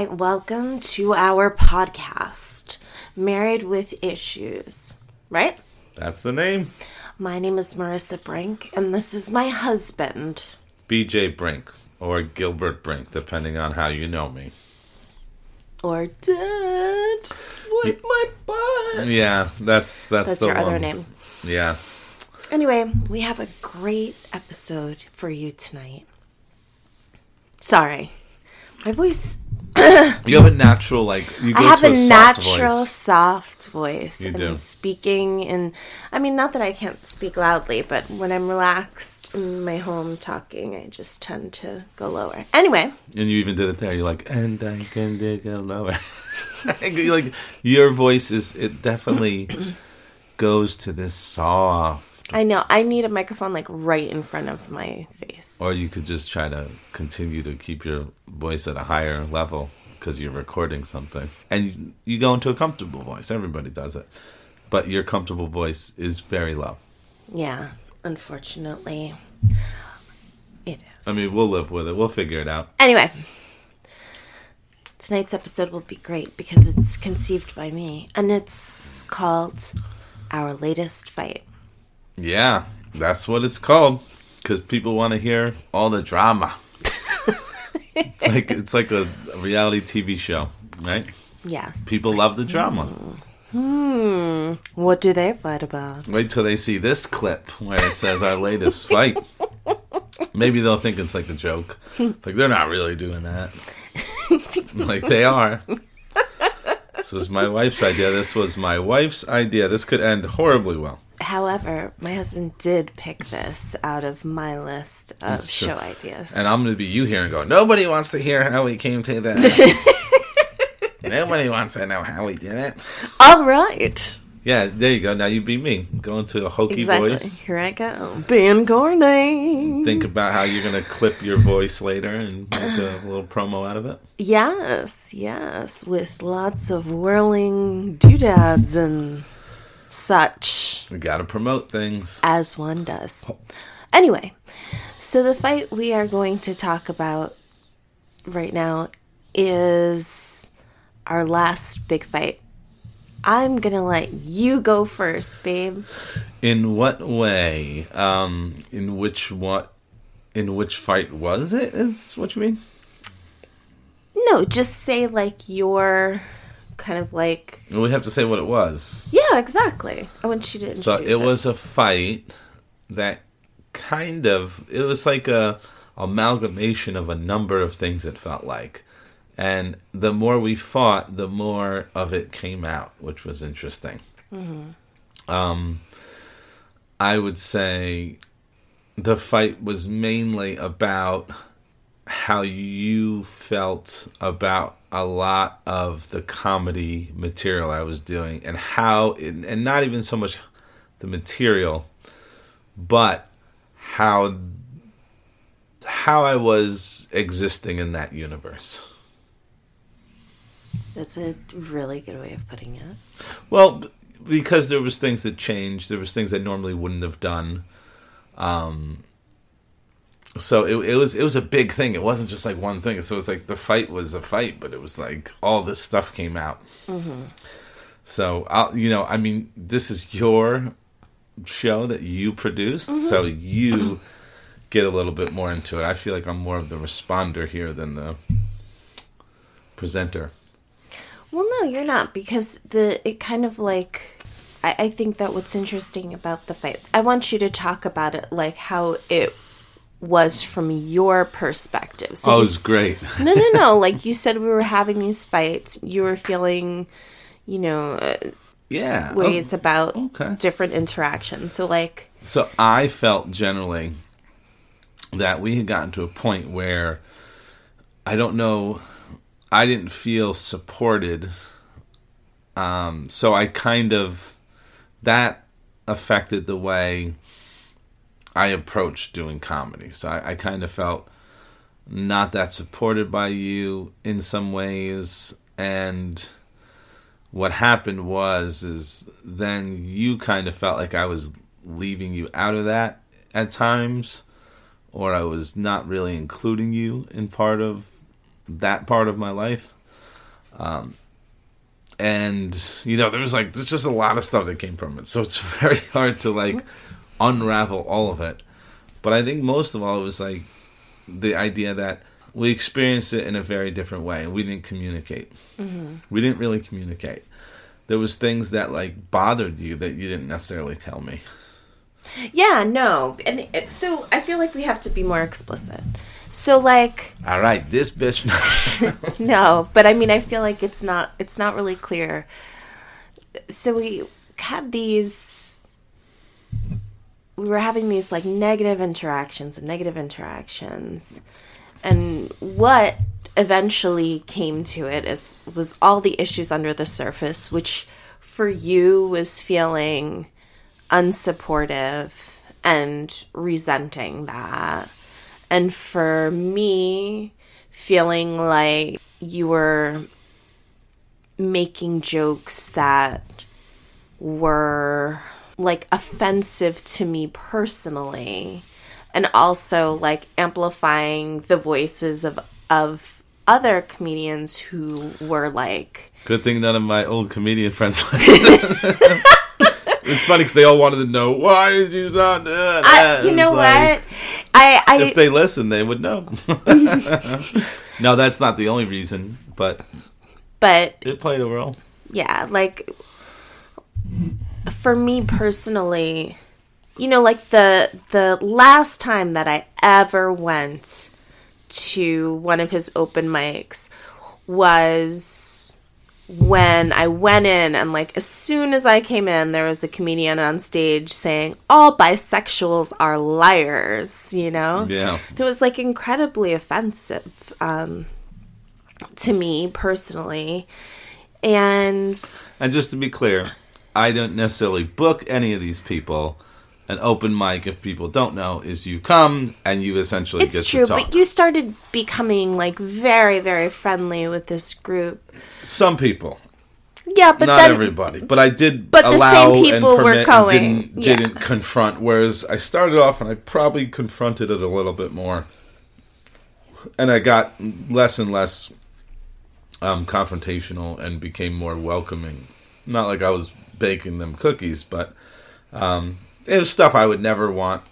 Hi, welcome to our podcast, Married with Issues. Right? That's the name. My name is Marisa Brink, and this is my husband. BJ Brink or Gilbert Brink, depending on how you know me. Or Dad. With my butt. Yeah, that's that's, That's the your other name. Yeah. Anyway, we have a great episode for you tonight. Sorry. My voice You have a natural like you go I have a, soft natural voice. soft voice You and do. speaking and I mean not that I can't speak loudly, but when I'm relaxed in my home talking, I just tend to go lower. Anyway, And you even did it there. You're like, and I can dig a lower. Like your voice is it definitely goes to this soft. I know I need a microphone like right in front of my face. Or you could just try to continue to keep your voice at a higher level because you're recording something. And you go into a comfortable voice. Everybody does it. But your comfortable voice is very low. yeah, unfortunately it is. I mean, we'll live with it. We'll figure it out. Anyway, tonight's episode will be great because it's conceived by me and it's called Our Latest Fight. Yeah, that's what it's called. Because people want to hear all the drama. it's like it's like a, a reality TV show, right? Yes. People love the drama. Hmm. What do they fight about? Wait till they see this clip where it says our latest fight. Maybe they'll think it's like a joke. Like they're not really doing that. like they are. This was my wife's idea. This was my wife's idea. This could end horribly well. However, my husband did pick this out of my list of That's true. show ideas. And I'm going to be you here and go, nobody wants to hear how we came to that. nobody wants to know how we did it. All right. Yeah, there you go. Now you be me. Going to a hokey Exactly. voice. Here I go. Ben Corney. Think about how you're going to clip your voice later and make a little promo out of it. Yes, yes, with lots of whirling doodads and such, We got to promote things. as one does. Anyway, so the fight we are going to talk about right now is our last big fight. I'm gonna let you go first, babe. In what way? Um, in which what? In which fight was it? Is what you mean? No, just say like your kind of like we have to say what it was. yeah, exactly. I want you to introduce So it was a fight that kind of it was like a amalgamation of a number of things. It felt like, and the more we fought, the more of it came out, which was interesting. Um, I would say the fight was mainly about how you felt about a lot of the comedy material I was doing and how and and not even so much the material but how how I was existing in that universe. That's a really good way of putting it. Well, because there was things that changed, there was things I normally wouldn't have done. Um, so it, it was it was a big thing. It wasn't just like one thing. So it's like the fight was a fight, but it was like all this stuff came out. Mm-hmm. So I'll, you know, I mean, this is your show that you produced, so mm-hmm. you get a little bit more into it. I feel like I'm more of the responder here than the presenter. Well, no, you're not because the it kind of like I, I think that what's interesting about the fight. I want you to talk about it like how it was from your perspective. So Oh, it was s- great. No, no, no. like you said, we were having these fights. You were feeling, you know, uh, Yeah. ways Oh, about okay. different interactions. So like, So I felt generally that we had gotten to a point where I don't know, I didn't feel supported. Um, so I kind of that affected the way I approached doing comedy. So I, I kind of felt not that supported by you in some ways, and what happened was is then you kind of felt like I was leaving you out of that at times or I was not really including you in part of that part of my life. Um, and you know, there was like there's just a lot of stuff that came from it, so it's very hard to like unravel all of it. But I think most of all, it was like the idea that we experienced it in a very different way, and we didn't communicate. Mm-hmm. We didn't really communicate. There was things that like bothered you that you didn't necessarily tell me. Yeah, no, and it, so I feel like we have to be more explicit. So like, all right, this bitch. no, but I mean, I feel like it's not it's not really clear. So we had these. We were having these like negative interactions and negative interactions, and what eventually came to it is was all the issues under the surface, which for you was feeling unsupportive and resenting that. And for me, feeling like you were making jokes that were like offensive to me personally and also like amplifying the voices of of other comedians who were like good thing none of my old comedian friends like it's funny because they all wanted to know why did you not do that? I, you know like, what? I, I if they listen, they would know. no, that's not the only reason, but but it played a role. Yeah, like for me personally, you know, like the the last time that I ever went to one of his open mics was when I went in and like as soon as I came in there was a comedian on stage saying all bisexuals are liars, you know? Yeah. It was like incredibly offensive um to me personally. And And just to be clear, I don't necessarily book any of these people an open mic, if people don't know, is you come and you essentially get to talk. it's true, but you started becoming like very, very friendly with this group. Some people. Yeah, but not then, everybody. But I did. But the same people were going. Didn't, didn't confront. Whereas I started off and I probably confronted it a little bit more, and I got less and less um, confrontational and became more welcoming. Not like I was baking them cookies, but um, it was stuff I would never want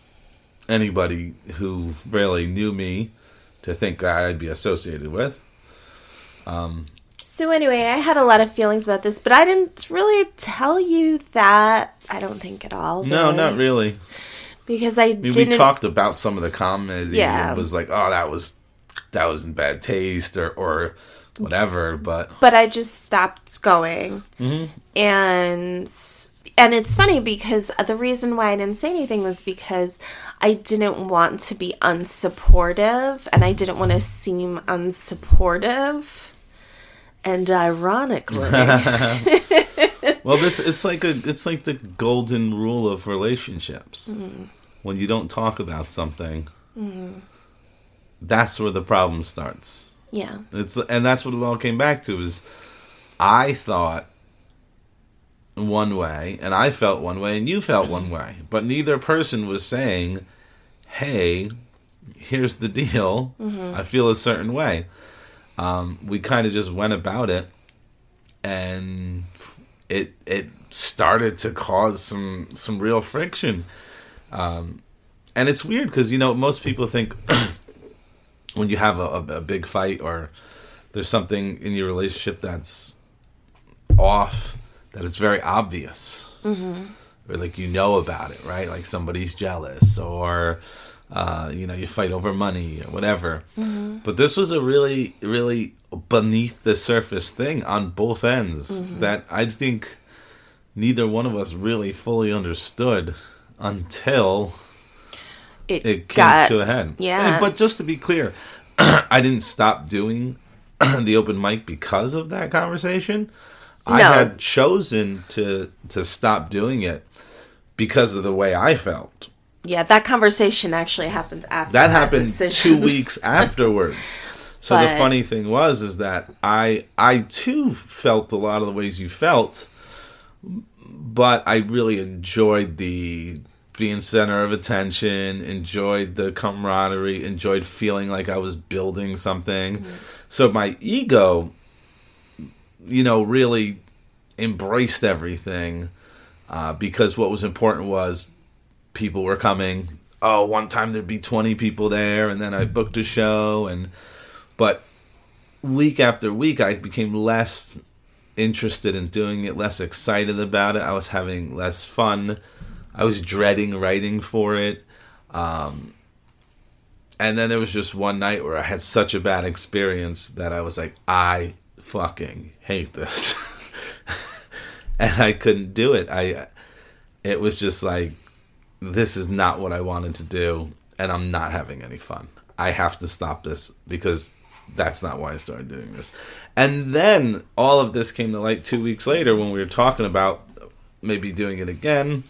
anybody who really knew me to think that I'd be associated with. Um, so anyway, I had a lot of feelings about this, but I didn't really tell you that. I don't think at all. No, not really. Because I, I mean, we talked about some of the comedy. Yeah, it was like, oh, that was that was in bad taste, or or whatever. But but I just stopped going, mm-hmm. and and it's funny because the reason why I didn't say anything was because I didn't want to be unsupportive and I didn't want to seem unsupportive. And ironically, well, this it's like a it's like the golden rule of relationships. Mm-hmm. When you don't talk about something, mm-hmm. that's where the problem starts. Yeah, it's and that's what it all came back to. Is I thought one way and I felt one way and you felt one way. But neither person was saying, hey, here's the deal. Mm-hmm. I feel a certain way. Um, we kind of just went about it and it it started to cause some some real friction. Um, and it's weird because you know most people think when you have a, a, big fight or there's something in your relationship that's off that it's very obvious. Mm-hmm. Or like you know about it, right? Like somebody's jealous or uh, you know, you fight over money or whatever. Mm-hmm. But this was a really, really beneath the surface thing on both ends mm-hmm. that I think neither one of us really fully understood until it, it came got, to a head. Yeah. And, but just to be clear, I didn't stop doing the open mic because of that conversation. I had chosen to to stop doing it because of the way I felt. Yeah, that conversation actually happened after that, that happened decision. two weeks afterwards. So but, the funny thing was is that I I too felt a lot of the ways you felt, but I really enjoyed the being center of attention, enjoyed the camaraderie, enjoyed feeling like I was building something. So my ego, you know, really embraced everything uh, because what was important was people were coming. Oh, one time there'd be 20 people there, and then I booked a show. and But week after week, I became less interested in doing it, less excited about it. I was having less fun. I was dreading writing for it. Um, and then there was just one night where I had such a bad experience that I was like, I fucking hate this. and I couldn't do it. I it was just like this is not what I wanted to do and I'm not having any fun. I have to stop this because that's not why I started doing this. And then all of this came to light 2 weeks later when we were talking about maybe doing it again.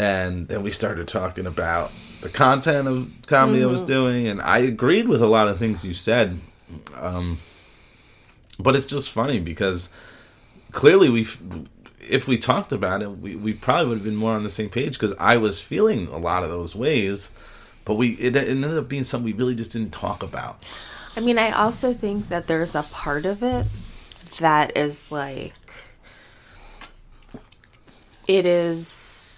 And then we started talking about the content of comedy mm-hmm. I was mm-hmm. doing and I agreed with a lot of things you said. Um, but it's just funny because clearly we if we talked about it, we, we probably would have been more on the same page because I was feeling a lot of those ways, but we it, it ended up being something we really just didn't talk about. I mean, I also think that there's a part of it that is like it is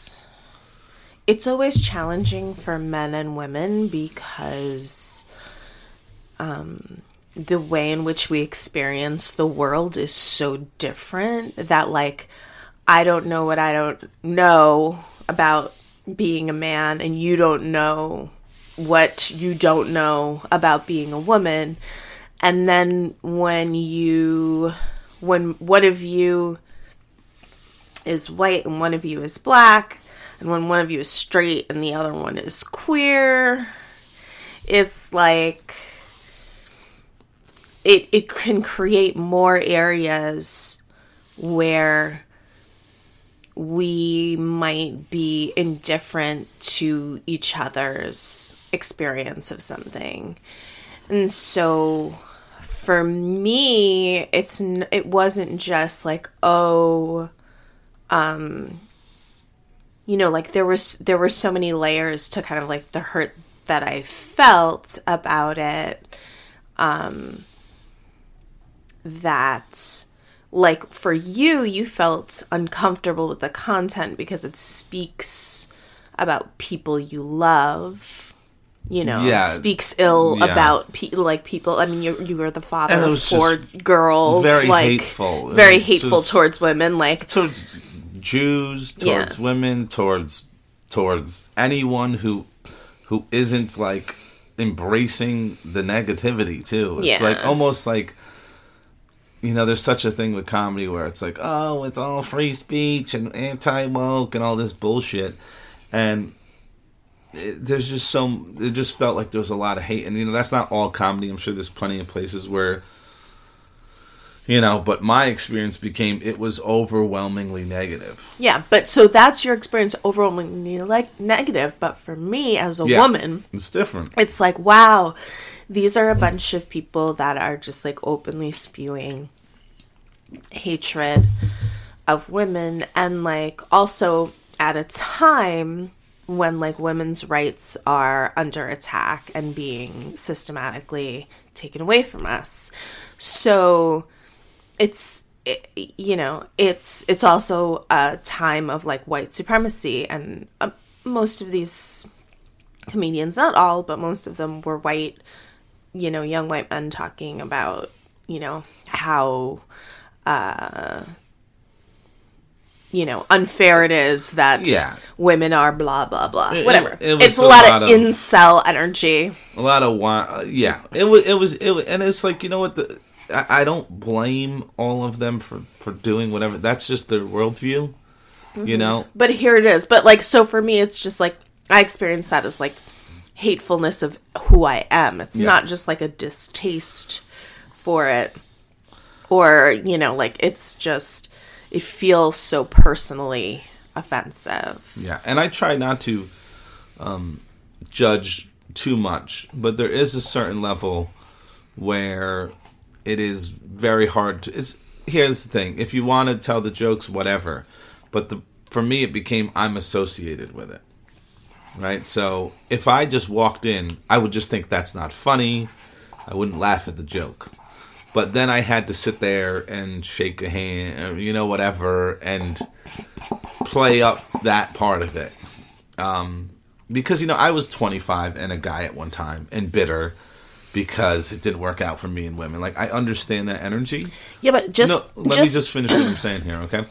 it's always challenging for men and women because um the way in which we experience the world is so different that like I don't know what I don't know about being a man and you don't know what you don't know about being a woman. And then when you when one of you is white and one of you is black and when one of you is straight and the other one is queer it's like it it can create more areas where we might be indifferent to each other's experience of something. And so for me, it's it wasn't just like, oh um you know, like there was there were so many layers to kind of like the hurt that I felt about it um that like for you you felt uncomfortable with the content because it speaks about people you love you know yeah. speaks ill yeah. about pe- like people i mean you you were the father of four girls very like hateful. very hateful towards women like towards jews towards yeah. women towards towards anyone who who isn't like embracing the negativity too it's like almost like you know, there's such a thing with comedy where it's like, oh, it's all free speech and anti woke and all this bullshit, and it, there's just so it just felt like there was a lot of hate, and you know, that's not all comedy. I'm sure there's plenty of places where, you know, but my experience became it was overwhelmingly negative. Yeah, but so that's your experience, overwhelmingly like negative. But for me as a yeah, woman, it's different. It's like wow these are a bunch of people that are just like openly spewing hatred of women and like also at a time when like women's rights are under attack and being systematically taken away from us. So it's it, you know, it's it's also a time of like white supremacy and uh, most of these comedians, not all, but most of them were white you know, young white men talking about, you know, how, uh, you know, unfair it is that yeah. women are blah blah blah. It, Whatever. It, it it's a, a lot, lot, of incel energy. A lot of uh, yeah. It was it was it was, and it's like you know what the I, I, don't blame all of them for for doing whatever. That's just their worldview, mm-hmm. you know. But here it is. But like so for me, it's just like I experience that as like hatefulness of who I am. It's yeah. not just like a distaste for it or, you know, like it's just it feels so personally offensive. Yeah, and I try not to um, judge too much, but there is a certain level where it is very hard to. It's, here's the thing: if you want to tell the jokes, whatever, but the for me it became I'm associated with it. right? So if I just walked in, I would just think that's not funny. I wouldn't laugh at the joke. But then I had to sit there and shake a hand, or, you know, whatever, and play up that part of it. Um, because, you know, I was 25 and a guy at one time and bitter because it didn't work out for me and women. Like, I understand that energy. Yeah, but just no, let just, me just finish what I'm saying here, okay?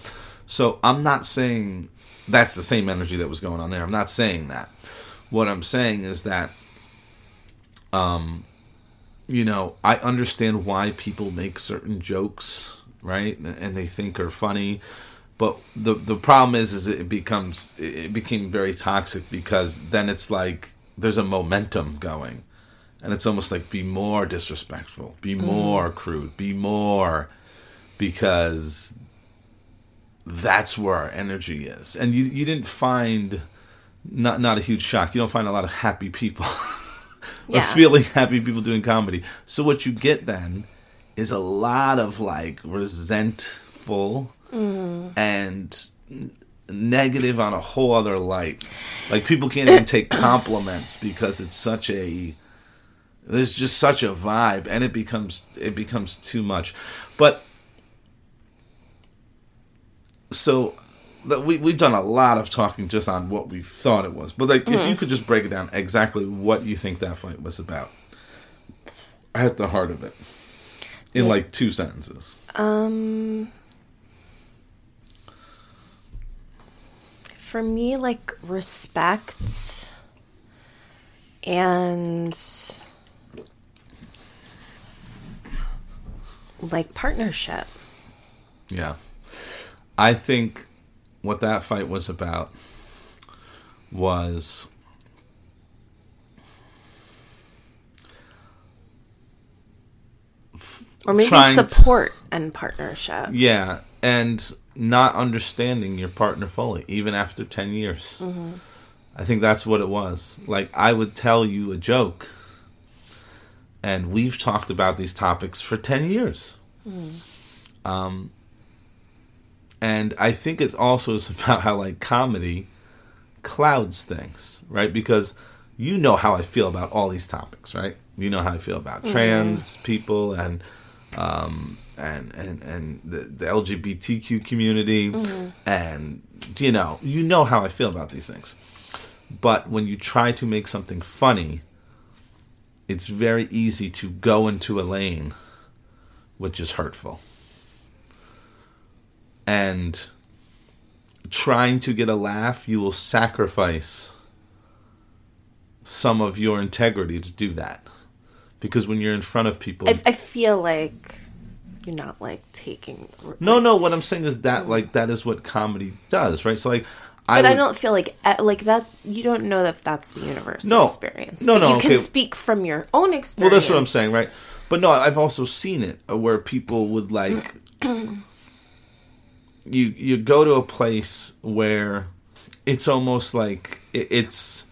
So I'm not saying that's the same energy that was going on there. I'm not saying that. What I'm saying is that, um, you know, I understand why people make certain jokes, right, and they think are funny. But the the problem is, is it becomes it became very toxic because then it's like there's a momentum going, and it's almost like be more disrespectful, be mm-hmm. more crude, be more, because that's where our energy is. And you you didn't find not not a huge shock. You don't find a lot of happy people or Yeah. feeling happy people doing comedy. So what you get then is a lot of like resentful mm. and negative on a whole other light. Like people can't even take compliments because it's such a there's just such a vibe and it becomes it becomes too much. But so that we we've done a lot of talking just on what we thought it was. But like if you could just break it down exactly what you think that fight was about at the heart of it in Yeah. like two sentences. Um, for me, like respect and like partnership. Yeah. I think what that fight was about was Or maybe Trying to- support and partnership. yeah, and not understanding your partner fully even after 10 years. Mm-hmm. I think that's what it was. Like I would tell you a joke and we've talked about these topics for 10 years. Um and I think it's also about how like comedy clouds things, right? Because you know how I feel about all these topics, right? You know how I feel about trans people and um, and and and the, the LGBTQ community, and you know you know how I feel about these things. But when you try to make something funny, it's very easy to go into a lane which is hurtful. And trying to get a laugh, you will sacrifice some of your integrity to do that. Because when you're in front of people, I, I feel like you're not like taking. no, no, what I'm saying is that like that is what comedy does, right? So like, I But I, don't feel like eh, like that. You don't know that that's the universal No. experience. No, but no, You okay. can speak from your own experience. Well, that's what I'm saying, right? But no, I've also seen it uh, where people would like you you go to a place where it's almost like it, it's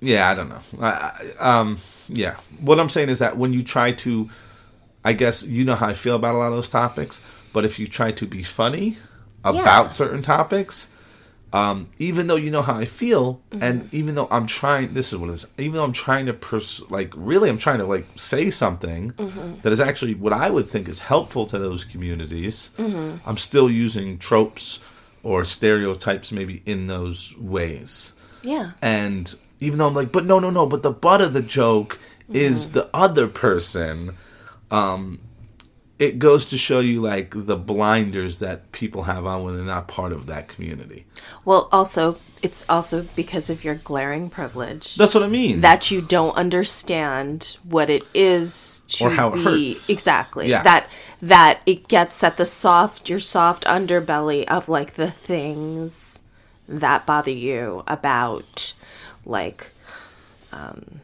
yeah, I don't know. I, I, um, yeah, what I'm saying is that when you try to, I guess you know how I feel about a lot of those topics. But if you try to be funny about certain topics, um, even though you know how I feel, and even though I'm trying, this is what it is. Even though I'm trying to, pers- like, really, I'm trying to like say something that is actually what I would think is helpful to those communities. I'm still using tropes or stereotypes, maybe in those ways. Yeah. And even though I'm like, but no, no, no, but the butt of the joke is the other person. Um, it goes to show you like the blinders that people have on when they're not part of that community. Well, also, it's also because of your glaring privilege That's what I mean. that you don't understand what it is to Or how it hurts. exactly Yeah. that that it gets at the soft your soft underbelly of like the things that bother you about like um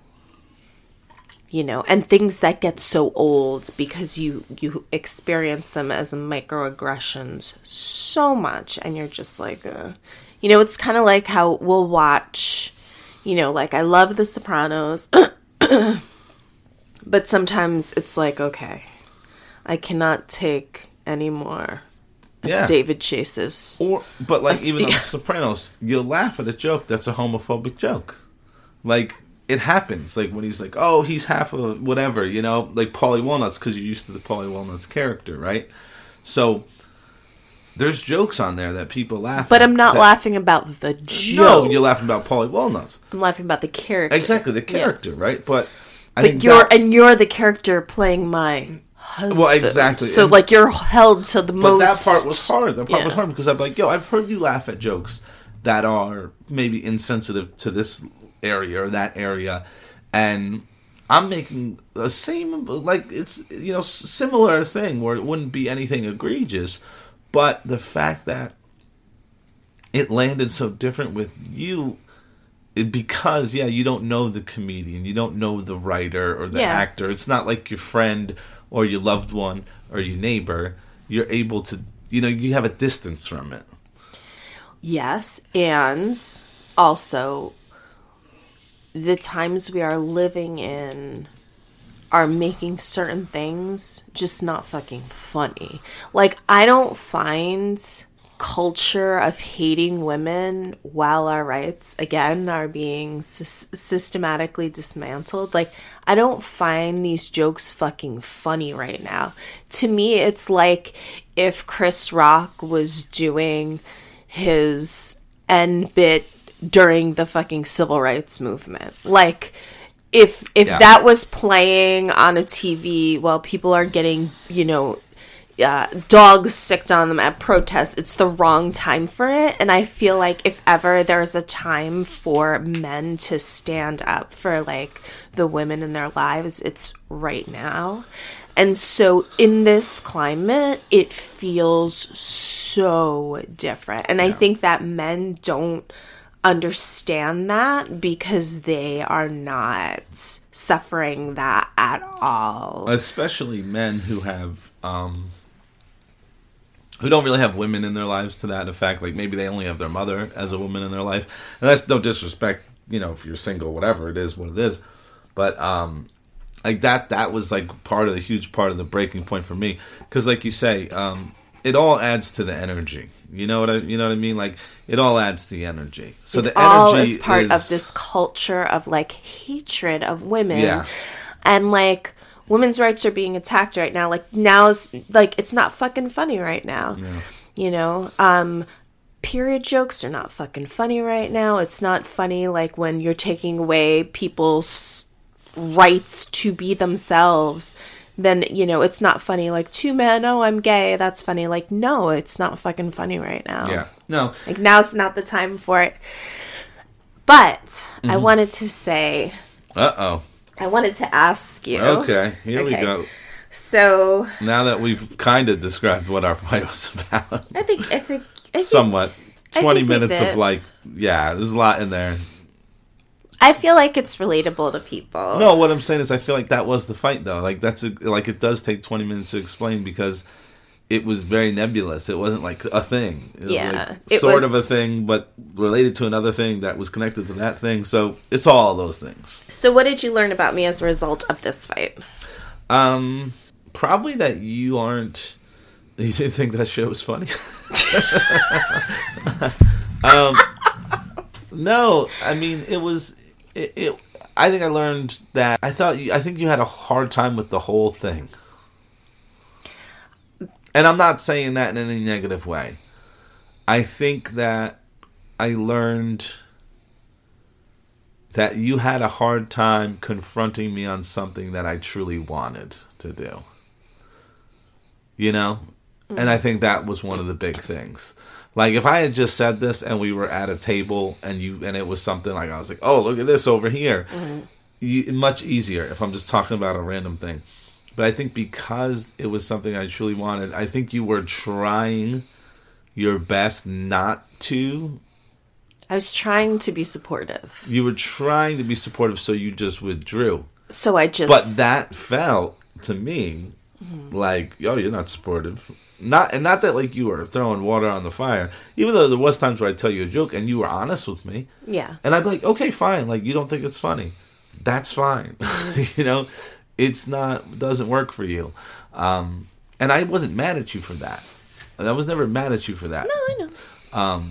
you know and things that get so old because you you experience them as microaggressions so much and you're just like uh, you know it's kind of like how we'll watch you know like i love the sopranos but sometimes it's like okay i cannot take any more Yeah. David Chase's. Or, but like even on. The Sopranos, you'll laugh at a joke that's a homophobic joke. Like it happens. Like when he's like, "Oh, he's half of whatever," you know, like Paulie Walnuts, because you're used to the Paulie Walnuts character, right? So there's jokes on there that people laugh. But at I'm not that- laughing about the joke. No, you're laughing about Paulie Walnuts. I'm laughing about the character. Exactly the character, Yes. right? But I But you're that- and you're the character playing my husband. Well, exactly. So And- like you're held to the But most. that part was hard. That part was hard because I'm like, yo, I've heard you laugh at jokes that are maybe insensitive to this area or that area, and I'm making the same like it's you know similar thing where it wouldn't be anything egregious, but the fact that it landed so different with you. It, because yeah, you don't know the comedian, you don't know the writer or the Yeah. actor. It's not like your friend or your loved one or your neighbor. You're able to, you know, you have a distance from it. Yes, and also the times we are living in are making certain things just not fucking funny. Like I don't find culture of hating women while our rights again are being sys- systematically dismantled like i don't find these jokes fucking funny right now to me it's like if chris rock was doing his end bit during the fucking civil rights movement like if if Yeah. that was playing on a tv while people are getting you know uh, dogs sicked on them at protests, it's the wrong time for it. And I feel like if ever there's a time for men to stand up for like the women in their lives, it's right now. And so in this climate, it feels so different. And I think that men don't understand that because they are not suffering that at all. Especially men who have, um, who don't really have women in their lives to that effect. Like maybe they only have their mother as a woman in their life. And that's no disrespect, you know, if you're single, whatever it is, what it is. But, um, like that, that was like part of the huge part of the breaking point for me. Cause like you say, um, it all adds to the energy. You know what I, you know what I mean? Like it all adds to the energy. So the all energy is part is, of this culture of like hatred of women Yeah. and like women's rights are being attacked right now like now's like it's not fucking funny right now you know um period jokes are not fucking funny right now it's not funny like when you're taking away people's rights to be themselves then you know it's not funny like two men oh i'm gay that's funny like no it's not fucking funny right now Yeah. No. like now's not the time for it. But I Mm-hmm. wanted to say, Uh oh. I wanted to ask you. Okay. Here we go. So Now that we've kind of described what our fight was about, I think I think I think, somewhat, I twenty think minutes of like, yeah, there's a lot in there. I feel like it's relatable to people. No, what I'm saying is, I feel like that was the fight, though. Like that's a, like it does take twenty minutes to explain because it was very nebulous. It wasn't like a thing. It was Yeah, like sort of a thing, but related to another thing that was connected to that thing. So it's all those things. So what did you learn about me as a result of this fight? Um, probably that you aren't. You didn't think that show was funny. um, no, I mean it was. It, it. I think I learned that. I thought. You, I think you had a hard time with the whole thing. And I'm not saying that in any negative way. I think that I learned that you had a hard time confronting me on something that I truly wanted to do. You know? And I think that was one of the big things. Like if I had just said this and we were at a table and you and it was something like I was like, "Oh, look at this over here." Mm-hmm. You, much easier if I'm just talking about a random thing. But I think because it was something I truly wanted, I think you were trying your best not to I was trying to be supportive. you were trying to be supportive so you just withdrew So I just but that felt to me mm-hmm. like yo you're not supportive not and not that like you were throwing water on the fire. Even though there was times where i'd tell you a joke and you were honest with me. Yeah. and i'd be like okay fine. Like you don't think it's funny. That's fine. You know? It's not doesn't work for you. Um and i wasn't mad at you for that. I was never mad at you for that. No, I know.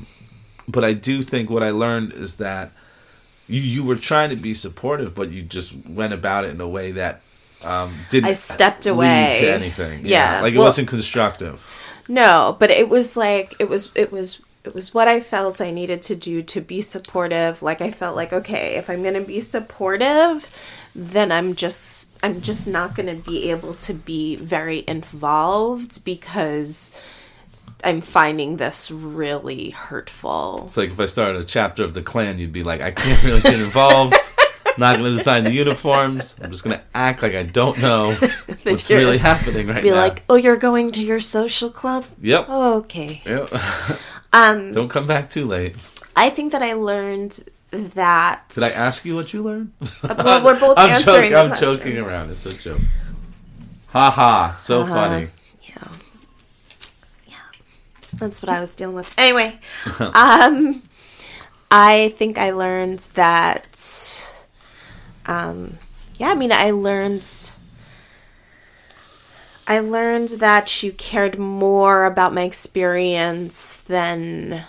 but I do think what I learned is that you you were trying to be supportive, but you just went about it in a way that um, didn't. I stepped away. to anything. Yeah, like it well- wasn't constructive. No, but it was like it was it was it was what I felt I needed to do to be supportive. Like I felt like okay, if I'm going to be supportive, then I'm just I'm just not going to be able to be very involved because I'm finding this really hurtful. It's like if I started a chapter of the Klan, you'd be like, I can't really get involved. Not going to design the uniforms. I'm just going to act like I don't know what's really happening right Be now. Be like, "Oh, you're going to your social club?" yep. Oh, Okay. Yep. Um don't come back too late. I think that I learned that Did I ask you what you learned? Well, we're both I'm answering joking. I'm question. joking around. It's a joke. Ha ha. So Uh-huh. funny. Yeah. Yeah. That's what I was dealing with. Anyway, um I think I learned that um yeah, I mean I learned I learned that you cared more about my experience than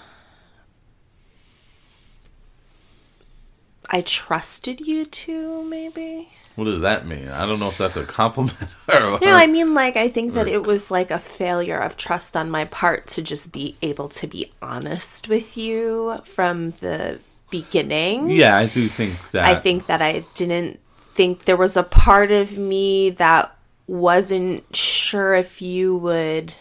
I trusted you to, maybe. What does that mean? I don't know if that's a compliment or No, I mean, like, I think that it was like a failure of trust on my part to just be able to be honest with you from the beginning. Yeah, I do think that. I think that I didn't think there was a part of me that wasn't sure if you would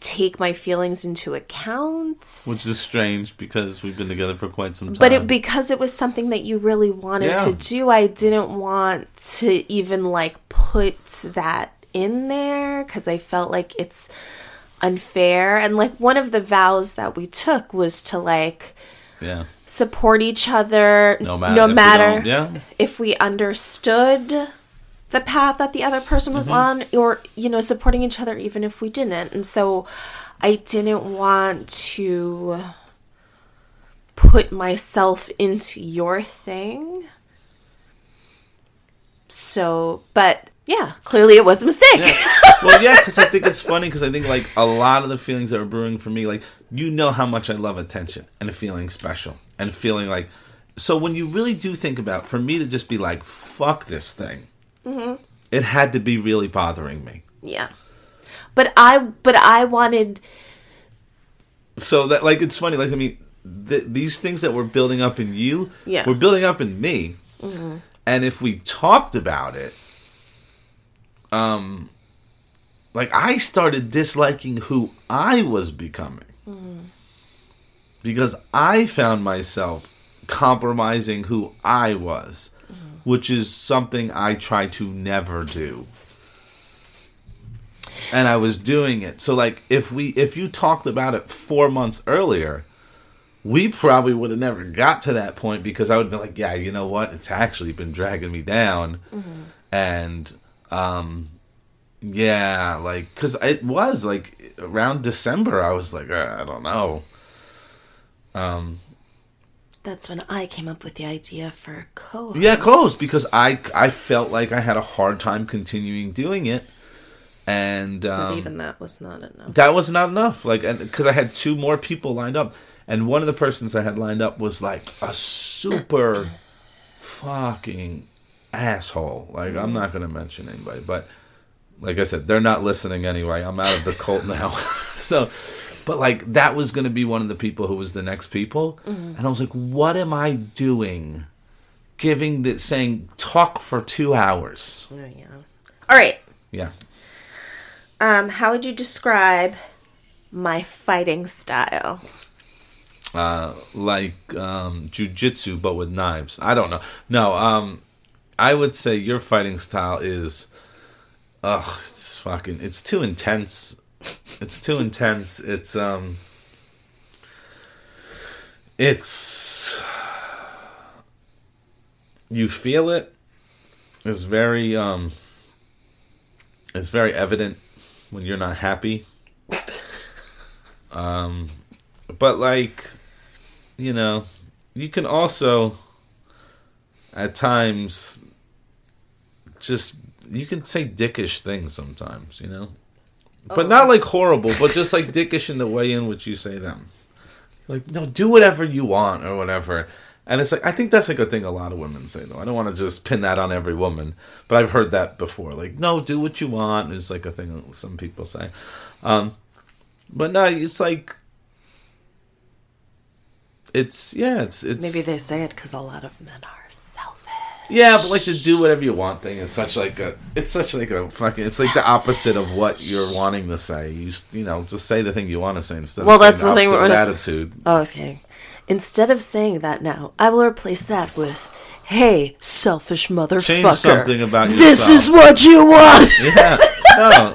take my feelings into account. which is strange because we've been together for quite some time. But it, because it was something that you really wanted Yeah. to do, I didn't want to even like put that in there because I felt like it's unfair. And like one of the vows that we took was to like yeah, support each other no matter. no if we matter don't- yeah, if we understood the path that the other person was mm-hmm. on or you know supporting each other even if we didn't. And so i didn't want to put myself into your thing. So but yeah clearly it was a mistake. Well, yeah, because I think it's funny because I think like a lot of the feelings that were brewing for me, like you know how much I love attention and feeling special and feeling like. So when you really do think about, for me to just be like, "Fuck this thing," Mm-hmm. it had to be really bothering me. yeah but i but i wanted so that like it's funny like i mean th- these things that we're building up in you Yeah. we're building up in me and if we talked about it um like i started disliking who i was becoming because i found myself compromising who i was which is something i try to never do and I was doing it. So like if we if you talked about it 4 months earlier, we probably would have never got to that point because I would be like, yeah, you know what? It's actually been dragging me down. And um yeah, like cuz it was like around December I was like, uh, I don't know. Um that's when i came up with the idea for co yeah, close because I I felt like I had a hard time continuing doing it. And um, even that was not enough that was not enough like because i had two more people lined up and one of the persons i had lined up was like a super fucking asshole like i'm not going to mention anybody but like i said they're not listening anyway i'm out of the cult now so but like that was going to be one of the people who was the next people and i was like what am i doing giving the saying talk for two hours Oh, yeah. All right. yeah Um, how would you describe my fighting style? uh, like um, jujitsu, but with knives. I don't know. No, um, I would say your fighting style is, ugh, it's fucking, it's too intense. It's too intense. It's um, it's you feel it. It's very um, it's very evident when you're not happy. Um, but like you know you can also at times just you can say dickish things sometimes you know but not like horrible, but just like dickish in the way in which you say them. Like, no, do whatever you want or whatever. And it's like I think that's like a thing a lot of women say though. I don't want to just pin that on every woman, but I've heard that before. Like, no, do what you want is like a thing some people say. Um, but no, it's like it's yeah, it's it's Maybe they say it because a lot of men are. Yeah, but like to do whatever you want thing is such like a it's such like a fucking it's like the opposite of what you're wanting to say. You you know just say the thing you want to say instead. Well, of saying that's the thing we're attitude. Oh, okay. Instead of saying that now, I will replace that with, "Hey, selfish motherfucker." Change something about This is what you want. Yeah. No.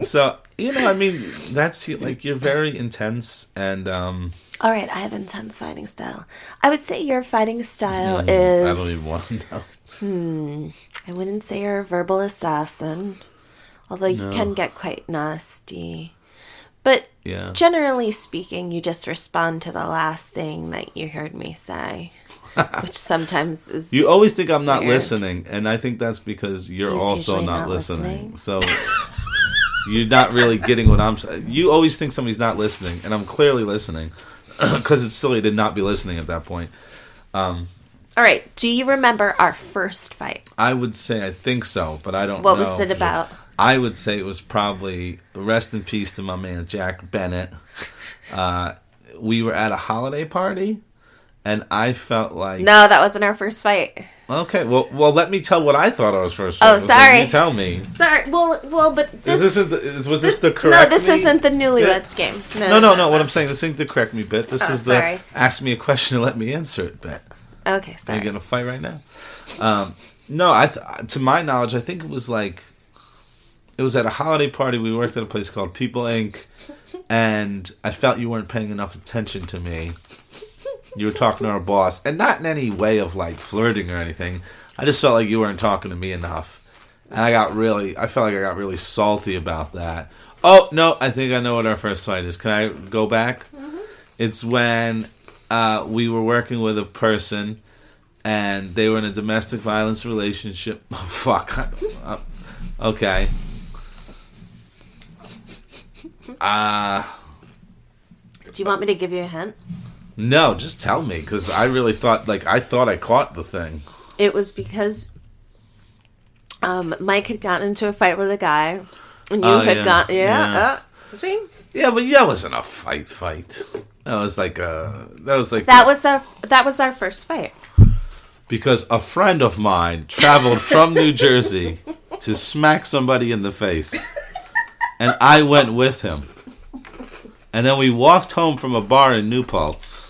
So you know, I mean, that's like you're very intense, and um, All right, I have intense fighting style. I would say your fighting style I is. I don't even want to know. Hmm. I wouldn't say you're a verbal assassin, although you can get quite nasty. But Yeah. generally speaking, you just respond to the last thing that you heard me say, which sometimes is. You always think I'm not Weird. listening, and I think that's because you're He's also not, not listening. listening. So you're not really getting what I'm saying. You always think somebody's not listening, and I'm clearly listening because it's silly to not be listening at that point. All right. Do you remember our first fight? I would say I think so, but I don't. Know. What know. was it about? I would say it was probably rest in peace to my man Jack Bennett. Uh, we were at a holiday party, and I felt like No, that wasn't our first fight. Okay. Well, well, let me tell what I thought I was first. Oh, It was like, sorry. tell me. Sorry. Well, well, but This, isn't. The, was this, this the correct? no, this me? isn't the newlyweds game. No, no, no. no. What I'm saying, this isn't the correct me bit. This Oh, is the sorry. ask me a question and let me answer it bit. Okay, Are sorry. you gonna fight right now? Um, no, I. Th- to my knowledge, I think it was like. It was at a holiday party. We worked at a place called People Inc. And I felt you weren't paying enough attention to me. You were talking to our boss, and not in any way of like flirting or anything. I just felt like you weren't talking to me enough, and I got really. I felt like I got really salty about that. Oh no! I think I know what our first fight is. Can I go back? It's when uh, we were working with a person and they were in a domestic violence relationship. Oh, fuck. Uh, okay. Uh, Do you want me to give you a hint? No, just tell me because I really thought, like, I thought I caught the thing. It was because um, Mike had gotten into a fight with a guy, and you Oh, had yeah. got yeah. Yeah. Uh, see, Yeah, but that wasn't a fight. Fight. That was like a. That was like that was our that was our first fight. because a friend of mine traveled from New Jersey to smack somebody in the face. And I went with him. And then we walked home from a bar in New Paltz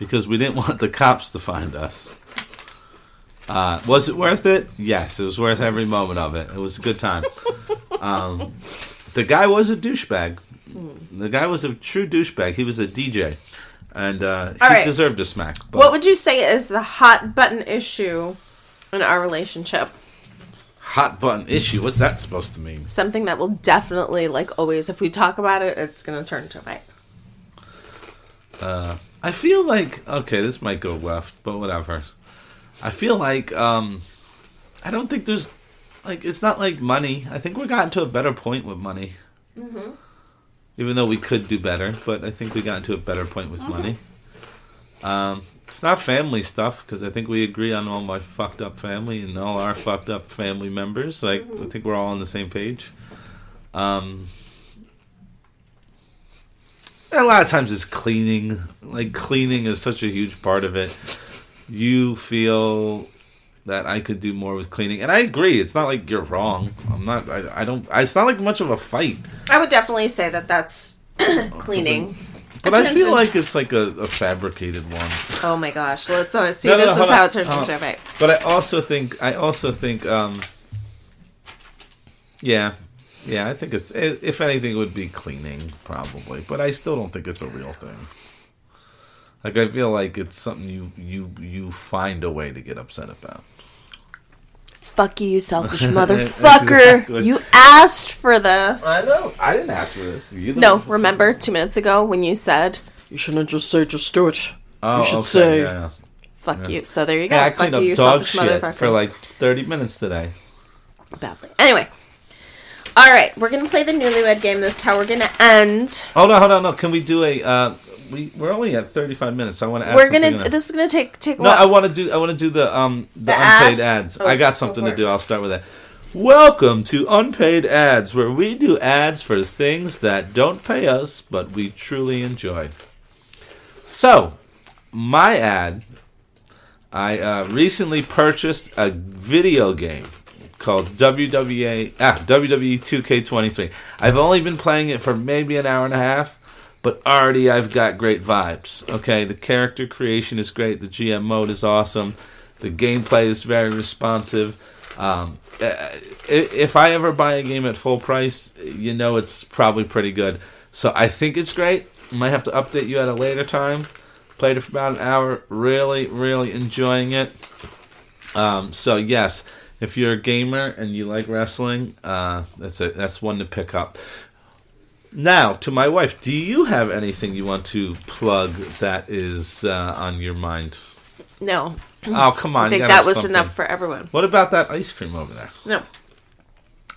because we didn't want the cops to find us. Uh, was it worth it? Yes, it was worth every moment of it. It was a good time. Um, the guy was a douchebag. The guy was a true douchebag. He was a DJ. And uh, he right. deserved a smack. But What would you say is the hot button issue in our relationship? hot button issue. What's that supposed to mean? Something that will definitely, like always, if we talk about it, it's gonna turn to a fight. I feel like okay, this might go left, but whatever. I feel like um I don't think there's like it's not like money. I think we gotten to a better point with money. Mm-hmm. Even though we could do better, but I think we got to a better point with money. Um, it's not family stuff because I think we agree on all my fucked up family and all our fucked up family members. Like I think we're all on the same page. Um, a lot of times it's cleaning. Like cleaning is such a huge part of it. You feel that I could do more with cleaning, and I agree. It's not like you're wrong. I'm not. I, I don't. I, it's not like much of a fight. I would definitely say that that's cleaning. But I feel like it's like a, a fabricated one. Oh my gosh! Let's uh, see. No, no, this no, is how on. it turns into a fight. But I also think I also think um yeah. Yeah, I think it's if anything it would be cleaning probably, but I still don't think it's a real thing. Like I feel like it's something you you you find a way to get upset about. Fuck you, you selfish motherfucker! Exactly. You asked for this. I know. I didn't ask for this. You No, remember two minutes ago when you said you shouldn't just say just do it. Oh, you should okay, say yeah, yeah. fuck you. So there you go. Yeah, I fuck cleaned you, up you dog selfish shit motherfucker. for like thirty minutes today. badly. Anyway, All right, we're gonna play the newlywed game. This is how we're gonna end. Hold on, hold on. No, can we do a? Uh, we we're only at thirty five minutes. So I want to. We're gonna. This is gonna take take. No, I want to do. I want to do the um the, The unpaid ad? ads. Oh, I got something to do. I'll start with that. Welcome to Unpaid Ads, where we do ads for things that don't pay us, but we truly enjoy. So, my ad. I uh, recently purchased a video game called WWA ah, WWE 2K23. I've only been playing it for maybe an hour and a half, but already I've got great vibes. Okay, the character creation is great. The GM mode is awesome. The gameplay is very responsive. Um, uh, if I ever buy a game at full price, you know it's probably pretty good. So I think it's great. Might have to update you at a later time. Played it for about an hour. Really, really enjoying it. Um, so yes, if you're a gamer and you like wrestling, uh, that's a that's one to pick up. Now to my wife, do you have anything you want to plug that is uh, on your mind? No, Oh come on! I think that was something. enough for everyone. What about that ice cream over there? No.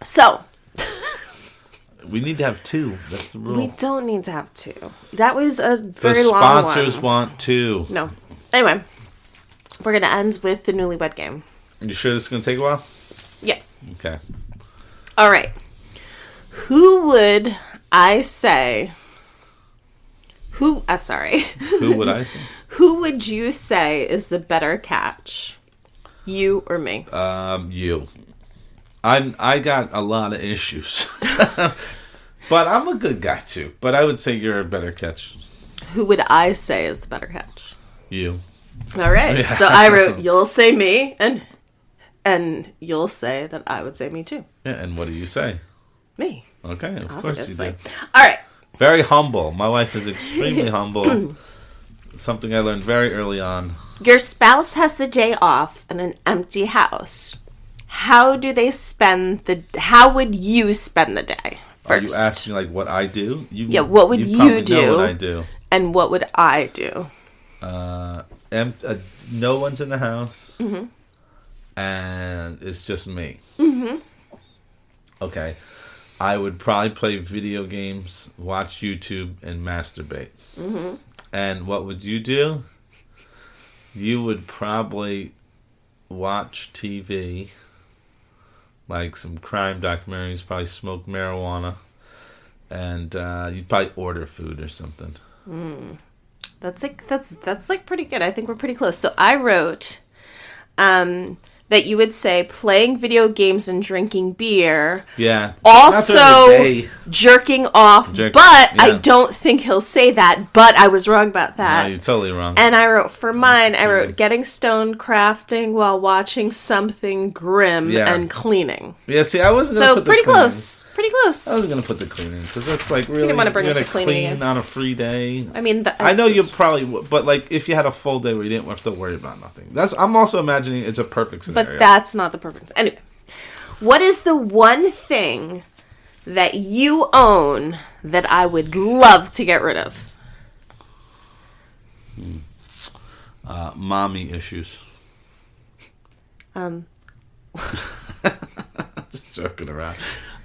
So We need to have two. That's the rule. we don't need to have two. That was a the very long time. sponsors one. want two. No. Anyway, we're gonna end with the newlywed game. You sure this is gonna take a while? Yeah. Okay. All right. Who would I say? Who? Uh, sorry. Who would I say? Who would you say is the better catch? You or me? Um, you. I'm. I got a lot of issues, but I'm a good guy too. But I would say you're a better catch. Who would I say is the better catch? You. All right. So I wrote, "You'll say me," and and you'll say that I would say me too. Yeah. And what do you say? Me, Okay. Of course you do. All right. Very humble. My wife is extremely humble. Something I learned very early on. Your spouse has the day off in an empty house. How do they spend the? How would you spend the day Are first? you asking like what I do? You, Yeah, what would you know do? what I do. and what would I do? Uh, em- uh, no one's in the house, Mm-hmm. And it's just me. Mm-hmm. Okay, I would probably play video games, watch YouTube, and masturbate. Mm-hmm. And what would you do? You would probably watch TV, like some crime documentaries, probably smoke marijuana, and uh, you'd probably order food or something. That's like that's that's like pretty good. I think we're pretty close. So I wrote um that you would say playing video games and drinking beer, Yeah. Not during the also jerking off, Jerk- but I don't think he'll say that, but I was wrong about that. No, you're totally wrong. and I wrote for mine, I wrote getting stoned crafting while watching something grim Yeah. and cleaning. yeah, see, I wasn't gonna So put pretty cleaning. close. Pretty close. I was gonna put the cleaning because that's like really. wanna bring you're up gonna the cleaning clean again. on a free day. I mean, the, I know you probably, would, but like if you had a full day where you didn't have to worry about nothing. That's I'm also imagining it's a perfect scenario. But that's not the perfect. Anyway, what is the one thing that you own that I would love to get rid of? uh, mommy issues. Um, Just joking around.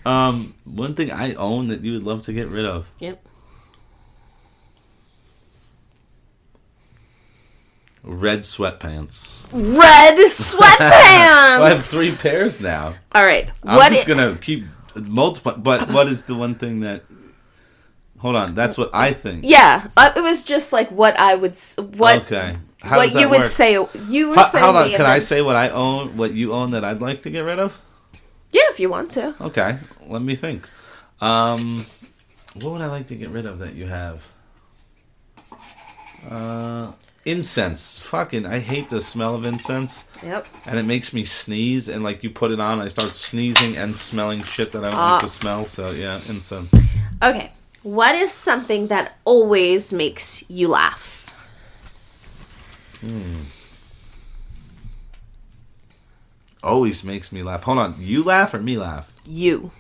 Um, one thing I own that you would love to get rid of. yep. Red sweatpants. Red sweatpants. Well, I have three pairs now. All right. I'm What? just i- gonna keep multiplying. But what is the one thing that? Hold on, that's what I think. yeah, uh, it was just like what I would. s- What? Okay. How what does that you would work? say? You were Ho- saying. hold on, me can and I then- say what I own? What you own that I'd like to get rid of? Yeah, if you want to. Okay, let me think. Um, what would I like to get rid of that you have? Uh, incense. Fucking, I hate the smell of incense, Yep. and it makes me sneeze. And like you put it on, I start sneezing and smelling shit that I don't Ah. like to smell. So yeah, incense. Okay. What is something that always makes you laugh? Always makes me laugh. Hold on, you laugh or me laugh? You,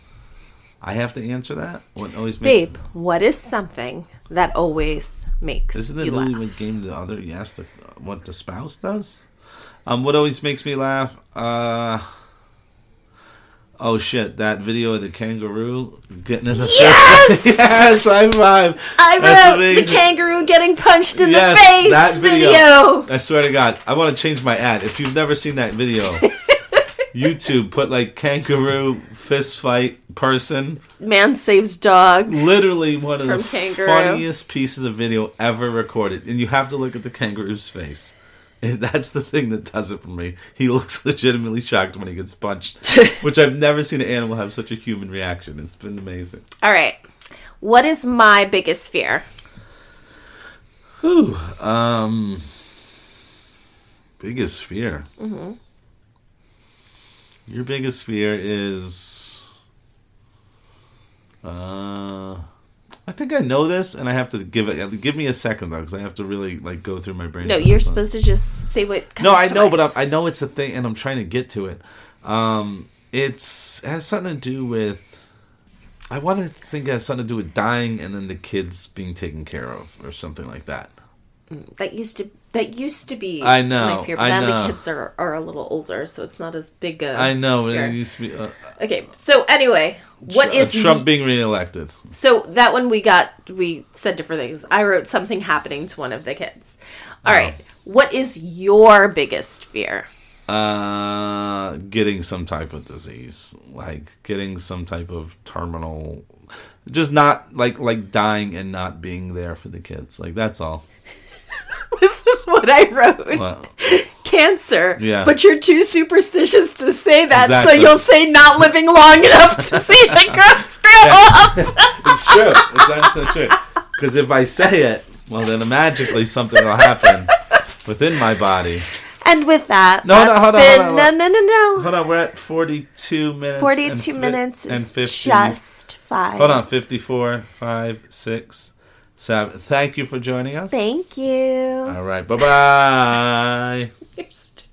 I have to answer that. What always makes? babe. What is something that always makes Isn't the you laugh? newlywed game the other? Yes, the, what the spouse does. Um, what always makes me laugh? Uh, Oh shit! That video of the kangaroo getting in the Yes! face. yes, high five. I That's wrote the amazing. kangaroo getting punched in Yes, the face that video. video. I swear to God, I want to change my ad. If you've never seen that video, YouTube put like kangaroo fist fight person. Man saves dog. Literally one of the kangaroo. funniest pieces of video ever recorded, and you have to look at the kangaroo's face. And that's the thing that does it for me. He looks legitimately shocked when he gets punched, which I've never seen an animal have such a human reaction. It's been amazing. All right. What is my biggest fear? Whew. Um, biggest fear. Mm-hmm. Your biggest fear is. Uh, I think I know this, and I have to give it. Give me a second though, because I have to really like go through my brain. No, you're supposed to just say what. Comes No, I know, mind. but I, I know it's a thing, and I'm trying to get to it. Um, it's it has something to do with. I want to think it has something to do with dying, and then the kids being taken care of, or something like that. that used to that used to be. I know, My fear, but I now know. the kids are are a little older, so it's not as big a. I know, but fear. it used to be. Uh, Okay, so anyway, what Tr- is Trump being reelected? So that one we got, we said different things. I wrote something happening to one of the kids. All right, what is your biggest fear? Uh, getting some type of disease, like getting some type of terminal, just not like like dying and not being there for the kids. Like that's all. This is what I wrote. Well, Cancer. Yeah. But you're too superstitious to say that, Exactly. so you'll say not living long enough to see the gross grow up. it's true. It's actually true. Because if I say it, well, then magically something will happen within my body. And with that, No, no, that's hold on, been hold on, no, no, no, no. Hold on, we're at forty-two minutes. 42 fi- minutes and is 50. just fine. Hold on, 54, 5, 6, 7. Thank you for joining us. Thank you. All right, bye bye. So